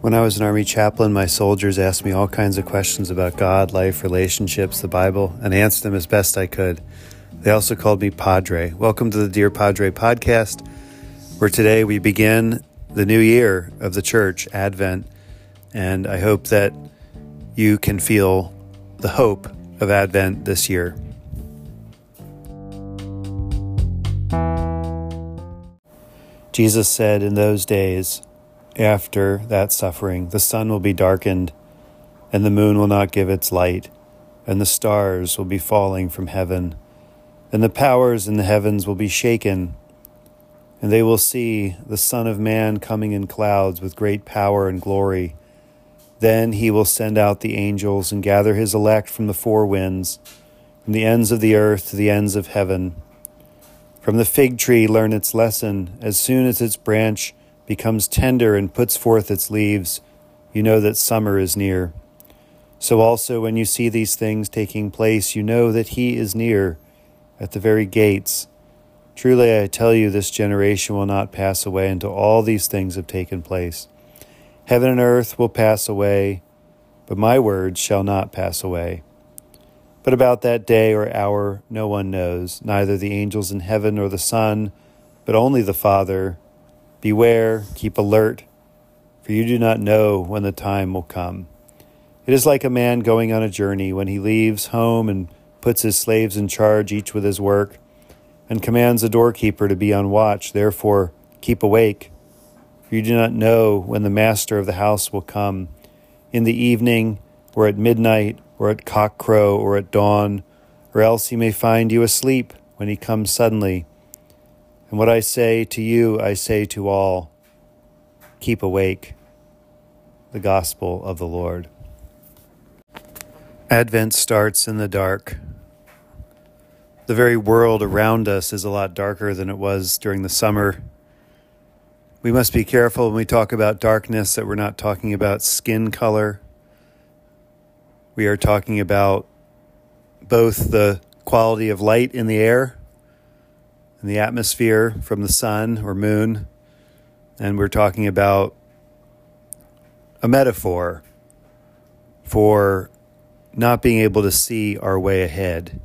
When I was an Army chaplain, my soldiers asked me all kinds of questions about God, life, relationships, the Bible, and I answered them as best I could. They also called me Padre. Welcome to the Dear Padre podcast, where today we begin the new year of the church, Advent, and I hope that you can feel the hope of Advent this year. Jesus said in those days, after that suffering, the sun will be darkened, and the moon will not give its light, and the stars will be falling from heaven, and the powers in the heavens will be shaken. And they will see the Son of Man coming in clouds with great power and glory. Then he will send out the angels and gather his elect from the four winds, from the ends of the earth to the ends of heaven. From the fig tree, learn its lesson. As soon as its branch becomes tender and puts forth its leaves, you know that summer is near. So also, when you see these things taking place, you know that He is near, at the very gates. Truly, I tell you, this generation will not pass away until all these things have taken place. Heaven and earth will pass away, but my words shall not pass away. But about that day or hour no one knows, neither the angels in heaven nor the Son, but only the Father. Beware, keep alert, for you do not know when the time will come. It is like a man going on a journey when he leaves home and puts his slaves in charge, each with his work, and commands the doorkeeper to be on watch. Therefore, keep awake, for you do not know when the master of the house will come, in the evening, or at midnight, or at cockcrow, or at dawn, or else he may find you asleep when he comes suddenly and what I say to you, I say to all keep awake. The Gospel of the Lord. Advent starts in the dark. The very world around us is a lot darker than it was during the summer. We must be careful when we talk about darkness that we're not talking about skin color. We are talking about both the quality of light in the air in the atmosphere from the sun or moon. And we're talking about a metaphor for not being able to see our way ahead.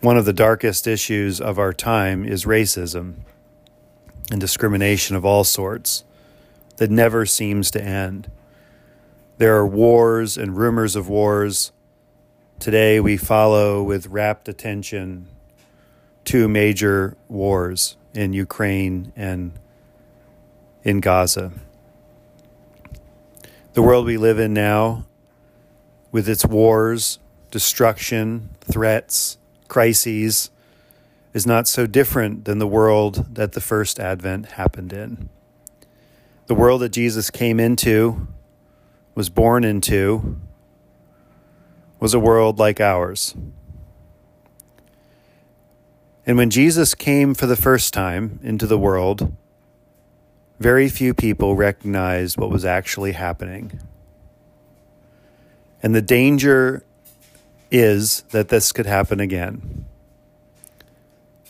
One of the darkest issues of our time is racism and discrimination of all sorts that never seems to end. There are wars and rumors of wars. Today we follow with rapt attention two major wars in Ukraine and in Gaza. The world we live in now, with its wars, destruction, threats, crises, is not so different than the world that the first advent happened in. The world that Jesus came into, was born into, was a world like ours. And when Jesus came for the first time into the world, very few people recognized what was actually happening. And the danger is that this could happen again.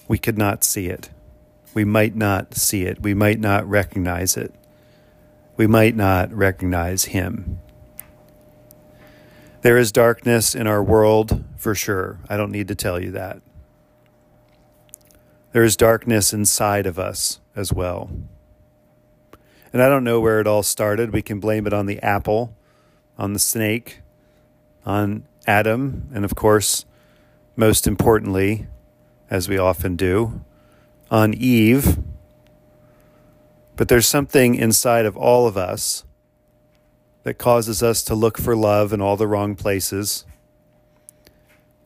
We could not see it. We might not see it. We might not recognize it. We might not recognize Him. There is darkness in our world for sure. I don't need to tell you that. There is darkness inside of us as well. And I don't know where it all started. We can blame it on the apple, on the snake, on Adam, and of course, most importantly, as we often do, on Eve. But there's something inside of all of us that causes us to look for love in all the wrong places.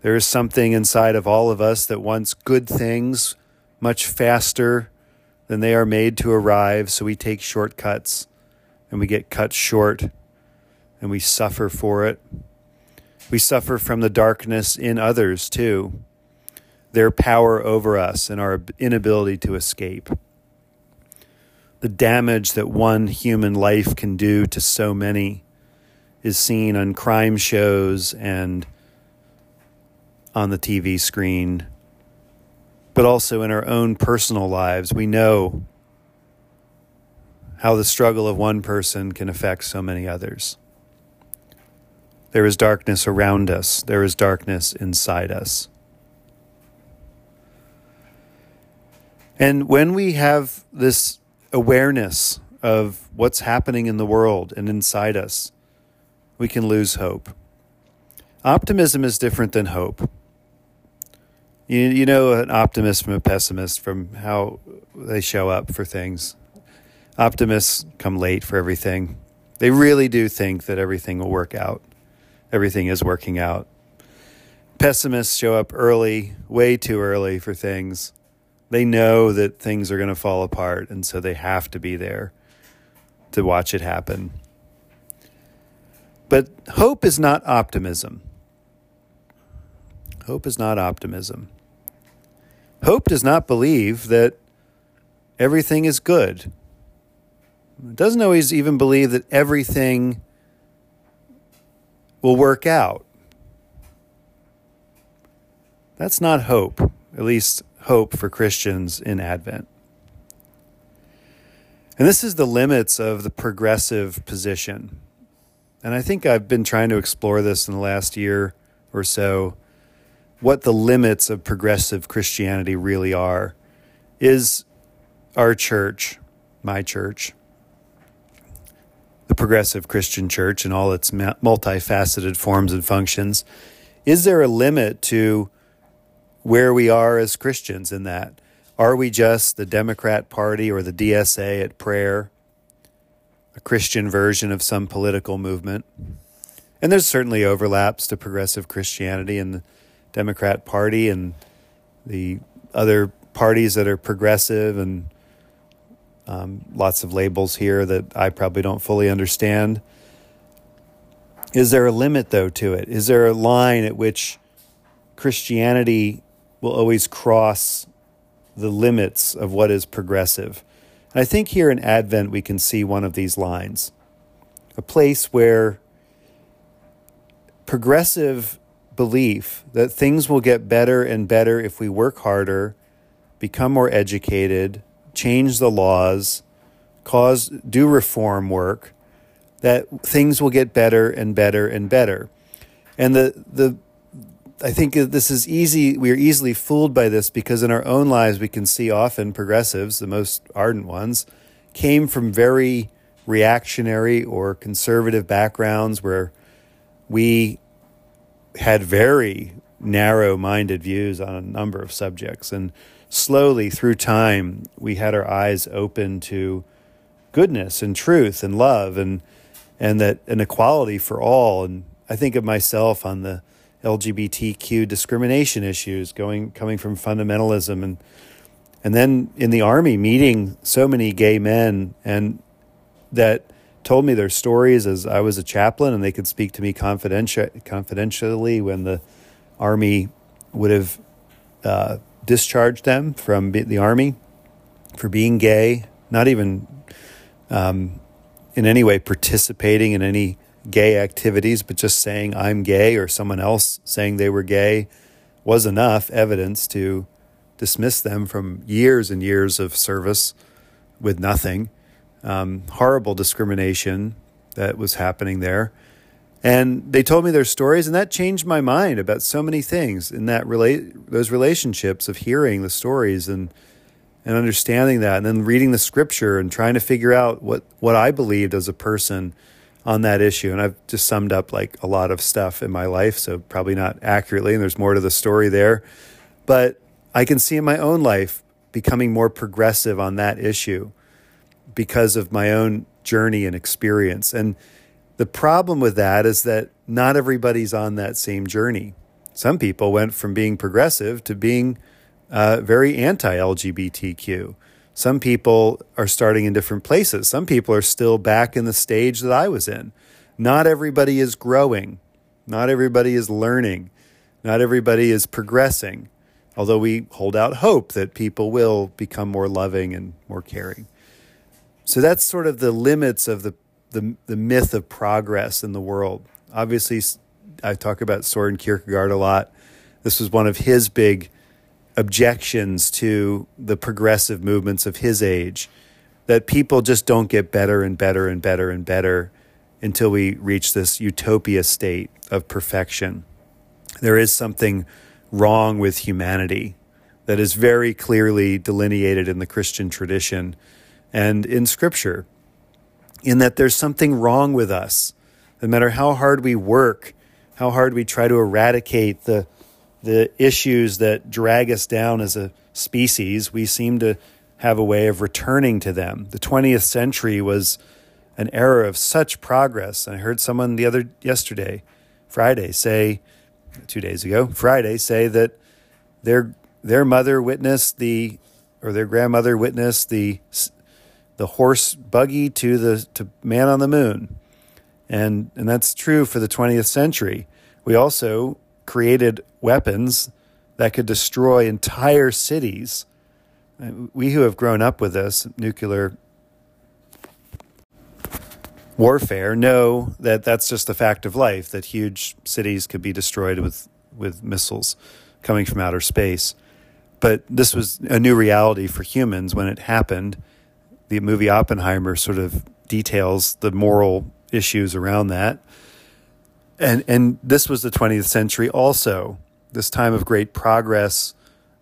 There is something inside of all of us that wants good things much faster than they are made to arrive. So we take shortcuts and we get cut short and we suffer for it. We suffer from the darkness in others too, their power over us and our inability to escape. The damage that one human life can do to so many is seen on crime shows and on the TV screen but also in our own personal lives. We know how the struggle of one person can affect so many others. There is darkness around us, there is darkness inside us. And when we have this awareness of what's happening in the world and inside us, we can lose hope. Optimism is different than hope. You, you know an optimist from a pessimist from how they show up for things. Optimists come late for everything. They really do think that everything will work out. Everything is working out. Pessimists show up early, way too early for things. They know that things are going to fall apart, and so they have to be there to watch it happen. But hope is not optimism. Hope is not optimism. Hope does not believe that everything is good. It doesn't always even believe that everything will work out. That's not hope, at least hope for Christians in Advent. And this is the limits of the progressive position. And I think I've been trying to explore this in the last year or so what the limits of progressive Christianity really are. Is our church, my church, the progressive Christian church and all its multifaceted forms and functions, is there a limit to where we are as Christians in that? Are we just the Democrat Party or the DSA at prayer, a Christian version of some political movement? And there's certainly overlaps to progressive Christianity and the Democrat Party and the other parties that are progressive and um, lots of labels here that I probably don't fully understand. Is there a limit, though, to it? Is there a line at which Christianity will always cross the limits of what is progressive. And I think here in Advent we can see one of these lines a place where progressive belief that things will get better and better if we work harder, become more educated, change the laws, cause do reform work, that things will get better and better and better. And the the I think this is easy. We are easily fooled by this because in our own lives, we can see often progressives, the most ardent ones, came from very reactionary or conservative backgrounds where we had very narrow minded views on a number of subjects. And slowly through time, we had our eyes open to goodness and truth and love and, and that an equality for all. And I think of myself on the LGBTQ discrimination issues going coming from fundamentalism and and then in the army meeting so many gay men and that told me their stories as I was a chaplain and they could speak to me confidential, confidentially when the army would have uh, discharged them from the army for being gay, not even um, in any way participating in any gay activities, but just saying I'm gay or someone else saying they were gay was enough evidence to dismiss them from years and years of service with nothing. Um, horrible discrimination that was happening there. And they told me their stories, and that changed my mind about so many things in that relate those relationships of hearing the stories and and understanding that, and then reading the scripture and trying to figure out what what I believed as a person on that issue. And I've just summed up like a lot of stuff in my life, so probably not accurately, and there's more to the story there. But I can see in my own life becoming more progressive on that issue because of my own journey and experience. And the problem with that is that not everybody's on that same journey. Some people went from being progressive to being uh, very anti LGBTQ. Some people are starting in different places. Some people are still back in the stage that I was in. Not everybody is growing. Not everybody is learning. Not everybody is progressing. Although we hold out hope that people will become more loving and more caring. So that's sort of the limits of the, the, the myth of progress in the world. Obviously, I talk about Soren Kierkegaard a lot. This was one of his big objections to the progressive movements of his age that people just don't get better and better and better and better until we reach this utopia state of perfection. There is something wrong with humanity that is very clearly delineated in the Christian tradition and in Scripture, in that there's something wrong with us. No matter how hard we work, how hard we try to eradicate the, the issues that drag us down as a species, we seem to have a way of returning to them. The 20th century was an era of such progress. And I heard someone the other yesterday, Friday, say, two days ago, Friday, say that their their mother witnessed the, or their grandmother witnessed the the horse buggy to the to man on the moon, and and that's true for the 20th century. We also created weapons that could destroy entire cities. We who have grown up with this nuclear warfare know that that's just a fact of life that huge cities could be destroyed with with missiles coming from outer space. But this was a new reality for humans when it happened the movie Oppenheimer sort of details the moral issues around that and and this was the 20th century also this time of great progress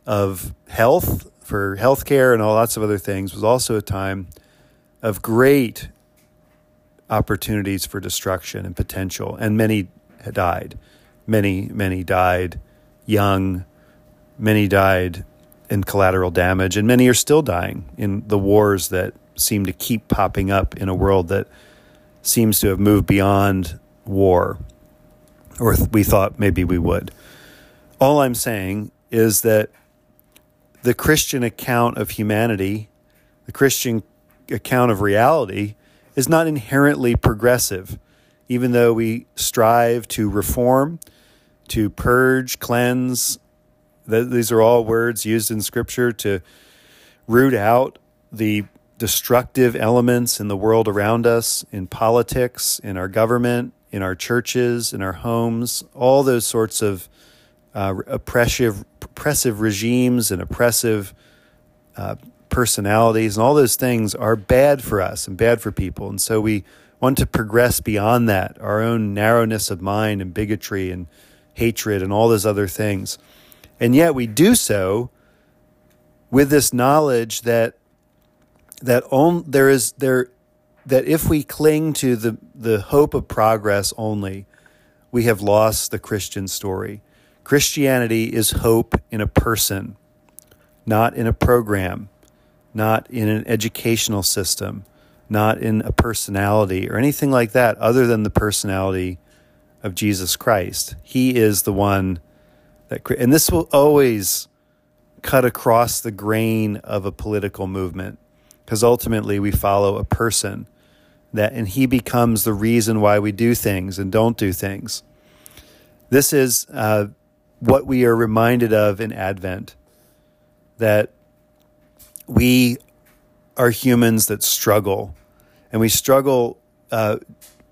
of health for healthcare and all lots of other things was also a time of great opportunities for destruction and potential. And many had died. Many, many died young. Many died in collateral damage. And many are still dying in the wars that seem to keep popping up in a world that seems to have moved beyond war, or we thought maybe we would. All I'm saying is that the Christian account of humanity, the Christian account of reality, is not inherently progressive, even though we strive to reform, to purge, cleanse. These are all words used in Scripture to root out the destructive elements in the world around us, in politics, in our government, in our churches, in our homes, all those sorts of uh, oppressive, oppressive regimes and oppressive uh, personalities and all those things are bad for us and bad for people. And so we want to progress beyond that, our own narrowness of mind and bigotry and hatred and all those other things. And yet we do so with this knowledge that that there is there that if we cling to the, the hope of progress only, we have lost the Christian story. Christianity is hope in a person, not in a program, not in an educational system, not in a personality or anything like that, other than the personality of Jesus Christ. He is the one that, and this will always cut across the grain of a political movement because ultimately we follow a person that and he becomes the reason why we do things and don't do things. This is uh, what we are reminded of in Advent that we are humans that struggle, and we struggle uh,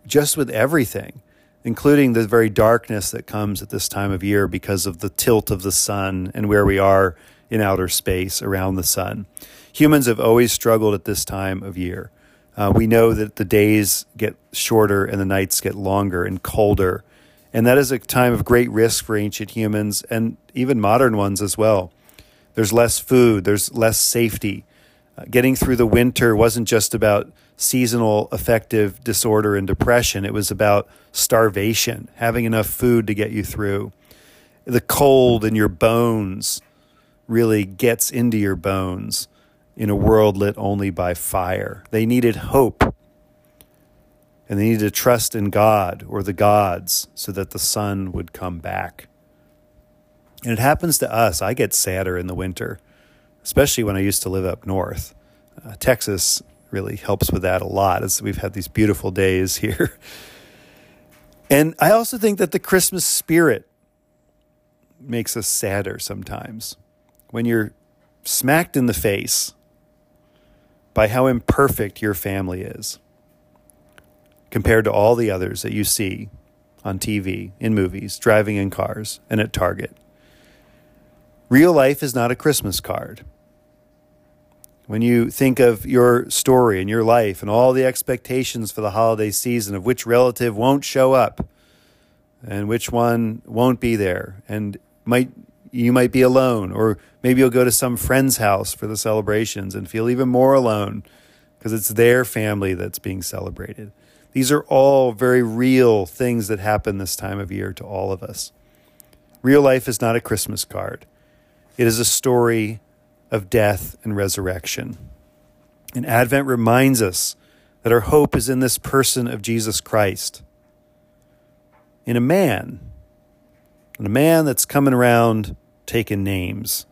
just with everything, including the very darkness that comes at this time of year because of the tilt of the sun and where we are in outer space around the sun. Humans have always struggled at this time of year. Uh, we know that the days get shorter and the nights get longer and colder and that is a time of great risk for ancient humans and even modern ones as well. There's less food, there's less safety. Uh, getting through the winter wasn't just about seasonal affective disorder and depression, it was about starvation, having enough food to get you through. The cold in your bones really gets into your bones in a world lit only by fire. They needed hope and they needed to trust in God or the gods so that the sun would come back. And it happens to us. I get sadder in the winter, especially when I used to live up north. Uh, Texas really helps with that a lot as we've had these beautiful days here. and I also think that the Christmas spirit makes us sadder sometimes. When you're smacked in the face by how imperfect your family is compared to all the others that you see on TV, in movies, driving in cars, and at Target. Real life is not a Christmas card. When you think of your story and your life and all the expectations for the holiday season of which relative won't show up and which one won't be there and might you might be alone or maybe you'll go to some friend's house for the celebrations and feel even more alone because it's their family that's being celebrated. These are all very real things that happen this time of year to all of us. Real life is not a Christmas card. It is a story of death and resurrection. And Advent reminds us that our hope is in this person of Jesus Christ, in a man, in a man that's coming around taking names.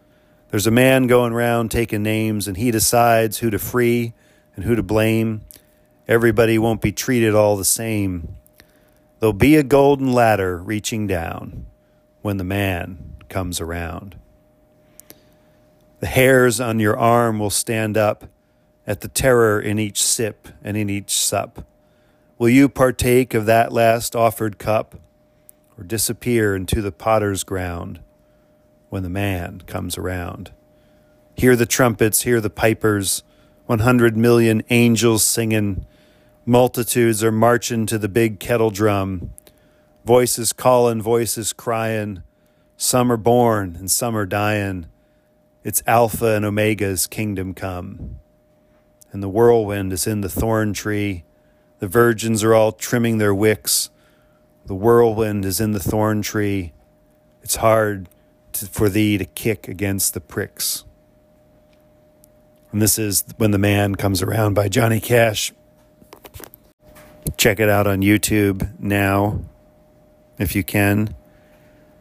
There's a man going around taking names, and he decides who to free and who to blame. Everybody won't be treated all the same. There'll be a golden ladder reaching down when the man comes around. The hairs on your arm will stand up at the terror in each sip and in each sup. Will you partake of that last offered cup, or disappear into the potter's ground when the man comes around? Hear the trumpets, hear the pipers, 100 million angels singing, multitudes are marching to the big kettle drum, voices calling, voices crying, some are born and some are dying. It's Alpha and Omega's kingdom come. And the whirlwind is in the thorn tree. The virgins are all trimming their wicks. The whirlwind is in the thorn tree. It's hard to, for thee to kick against the pricks. And this is When the Man Comes Around by Johnny Cash. Check it out on YouTube now, if you can.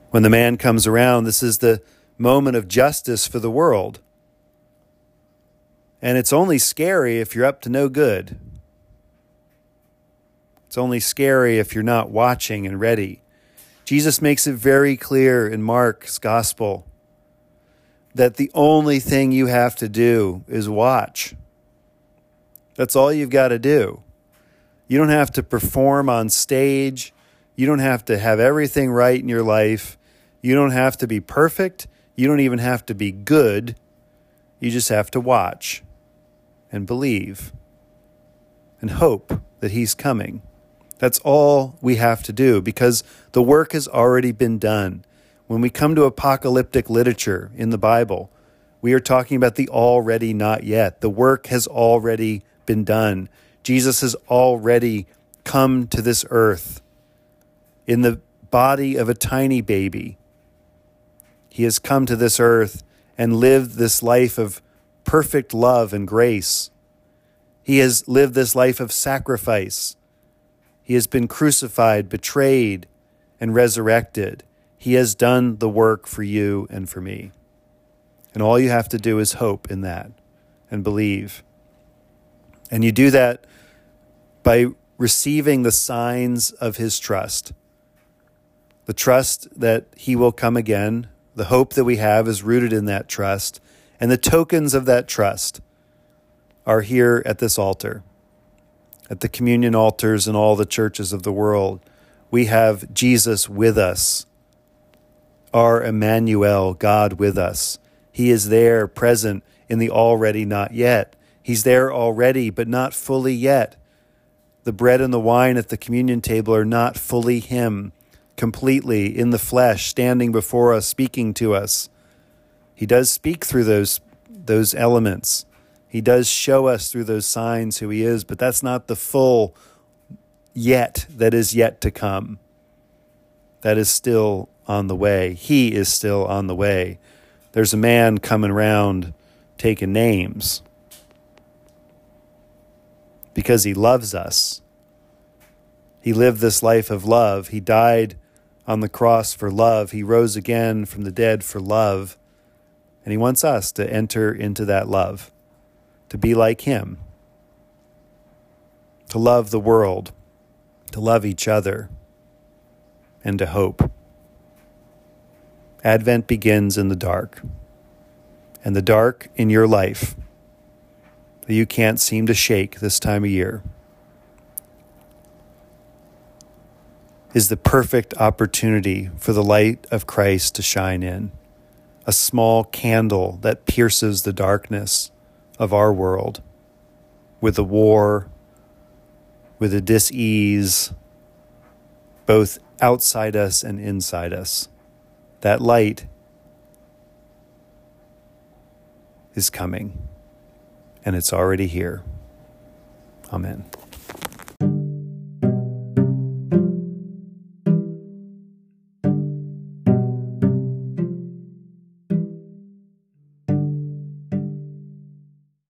When the man comes around, this is the moment of justice for the world. And it's only scary if you're up to no good. It's only scary if you're not watching and ready. Jesus makes it very clear in Mark's gospel that the only thing you have to do is watch. That's all you've got to do. You don't have to perform on stage. You don't have to have everything right in your life. You don't have to be perfect. You don't even have to be good. You just have to watch and believe and hope that He's coming. That's all we have to do because the work has already been done. When we come to apocalyptic literature in the Bible, we are talking about the already not yet. The work has already been done. Jesus has already come to this earth in the body of a tiny baby he has come to this earth and lived this life of perfect love and grace. He has lived this life of sacrifice. He has been crucified, betrayed, and resurrected. He has done the work for you and for me. And all you have to do is hope in that and believe. And you do that by receiving the signs of his trust the trust that he will come again, the hope that we have is rooted in that trust, and the tokens of that trust are here at this altar, at the communion altars in all the churches of the world. We have Jesus with us, our Emmanuel, God with us. He is there, present in the already not yet. He's there already, but not fully yet. The bread and the wine at the communion table are not fully Him completely in the flesh, standing before us, speaking to us. He does speak through those, those elements. He does show us through those signs who He is, but that's not the full yet that is yet to come. That is still on the way. He is still on the way. There's a man coming around taking names because he loves us. He lived this life of love. He died on the cross for love. He rose again from the dead for love. And He wants us to enter into that love, to be like Him, to love the world, to love each other, and to hope. Advent begins in the dark, and the dark in your life that you can't seem to shake this time of year. Is the perfect opportunity for the light of Christ to shine in. A small candle that pierces the darkness, of our world, with the war, with the dis-ease, both outside us and inside us. That light is coming, and it's already here. Amen.